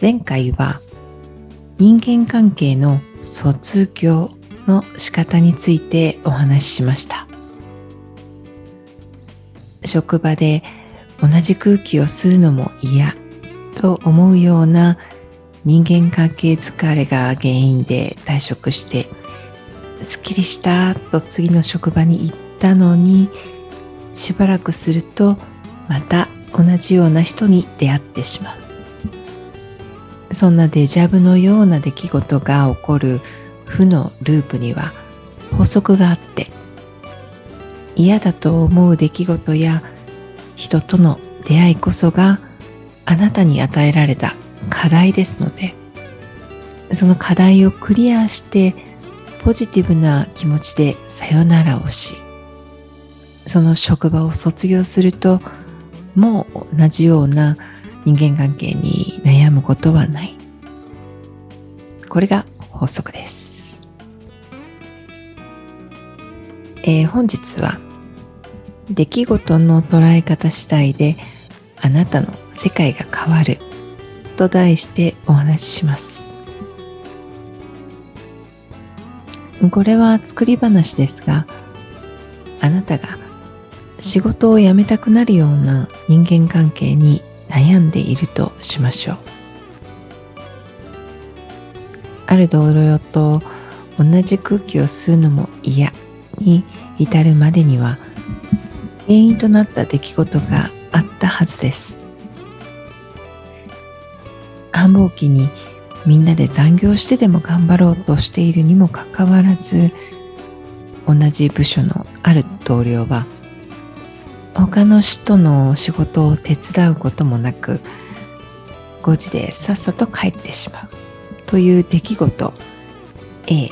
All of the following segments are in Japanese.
前回は人間関係の卒業の仕方についてお話ししました。職場で同じ空気を吸うのも嫌と思うような人間関係疲れが原因で退職してすっきりしたと次の職場に行ったのにしばらくするとまた同じような人に出会ってしまう。そんなデジャブのような出来事が起こる負のループには法則があって嫌だと思う出来事や人との出会いこそがあなたに与えられた課題ですのでその課題をクリアしてポジティブな気持ちでさよならをしその職場を卒業するともう同じような人間関係に悩むことはない。これが法則です、えー、本日は出来事の捉え方次第であなたの世界が変わると題してお話しします。これは作り話ですがあなたが仕事を辞めたくなるような人間関係に悩んでいるとしましょう。ある同僚と同じ空気を吸うのも嫌に至るまでには原因となった出来事があったはずです。繁忙期にみんなで残業してでも頑張ろうとしているにもかかわらず同じ部署のある同僚は他の人の仕事を手伝うこともなく5時でさっさと帰ってしまうという出来事 A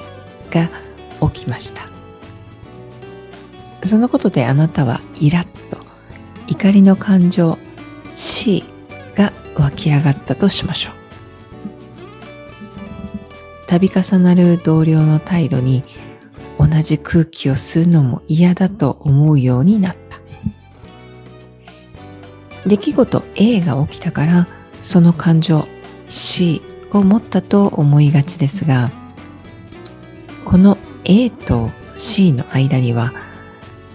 が起きました。そのことであなたはイラッと怒りの感情 C が湧き上がったとしましょう。度重なる同僚の態度に同じ空気を吸うのも嫌だと思うようになった。出来事 A が起きたからその感情 C を持ったと思いがちですがこの A と C の間には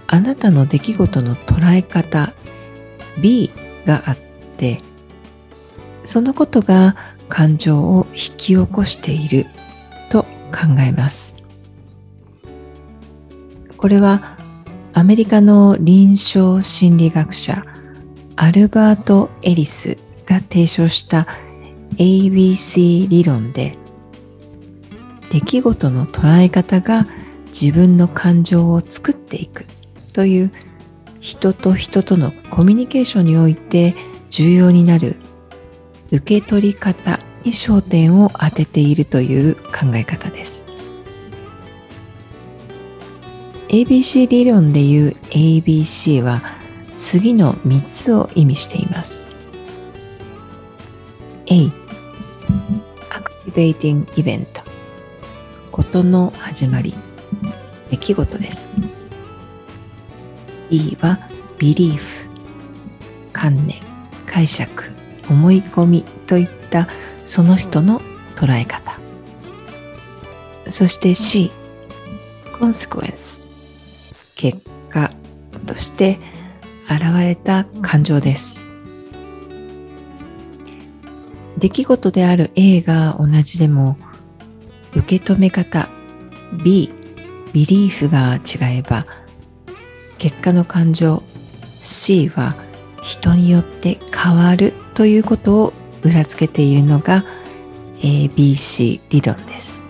あなたの出来事の捉え方 B があってそのことが感情を引き起こしていると考えます。これはアメリカの臨床心理学者アルバート・エリスが提唱した ABC 理論で出来事の捉え方が自分の感情を作っていくという人と人とのコミュニケーションにおいて重要になる受け取り方に焦点を当てているという考え方です。ABC 理論でいう ABC は次の3つを意味しています。A. Activating Event. ことの始まり。出来事です。B. は Belief 観念。解釈。思い込みといった。その人の捉え方。そして C. consequence 結果として現れた感情です。出来事である A が同じでも受け止め方 B ビリーフが違えば結果の感情 C は人によって変わるということを裏付けているのが ABC 理論です。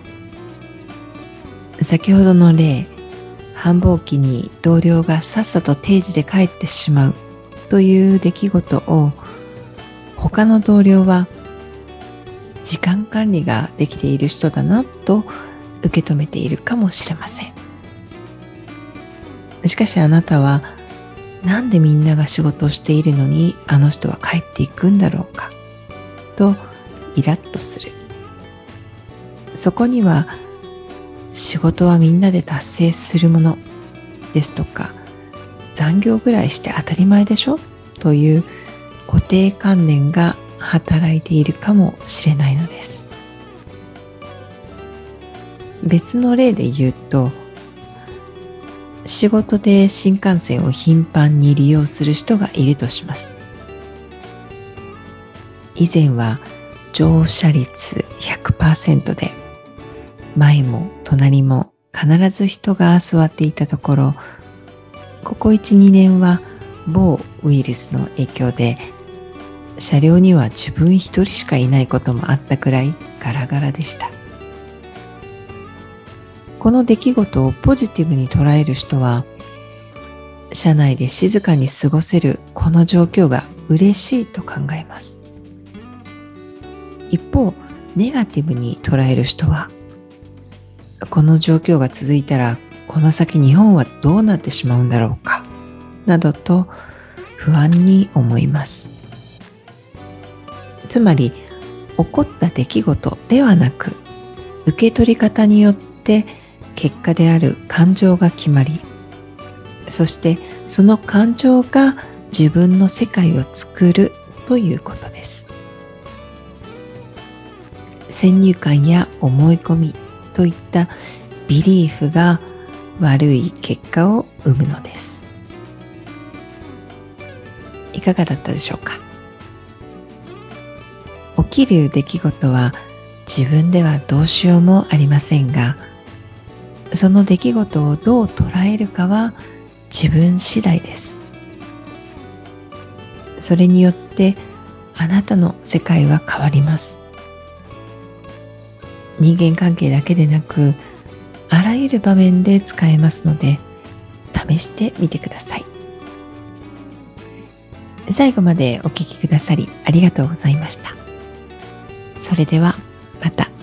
先ほどの例繁忙期に同僚がさっさと定時で帰ってしまうという出来事を他の同僚は時間管理ができている人だなと受け止めているかもしれません。しかしあなたはなんでみんなが仕事をしているのにあの人は帰っていくんだろうかとイラッとする。そこには仕事はみんなで達成するものですとか残業ぐらいして当たり前でしょ？という固定観念が働いているかもしれないのです。別の例で言うと仕事で新幹線を頻繁に利用する人がいるとします。以前は乗車率100%で前も隣も必ず人が座っていたところここ12年は某ウイルスの影響で車両には自分一人しかいないこともあったくらいガラガラでした。この出来事をポジティブに捉える人は車内で静かに過ごせるこの状況が嬉しいと考えます。一方ネガティブに捉える人はこの状況が続いたらこの先日本はどうなってしまうんだろうかなどと不安に思います。つまり起こった出来事ではなく受け取り方によって結果である感情が決まりそしてその感情が自分の世界を作るということです。先入観や思い込みといったビリーフが悪い結果を生むのです。いかがだったでしょうか？起きる出来事は自分ではどうしようもありませんがその出来事をどう捉えるかは自分次第です。それによってあなたの世界は変わります。人間関係だけでなくあらゆる場面で使えますので試してみてください最後までお聴きくださりありがとうございましたそれではまた。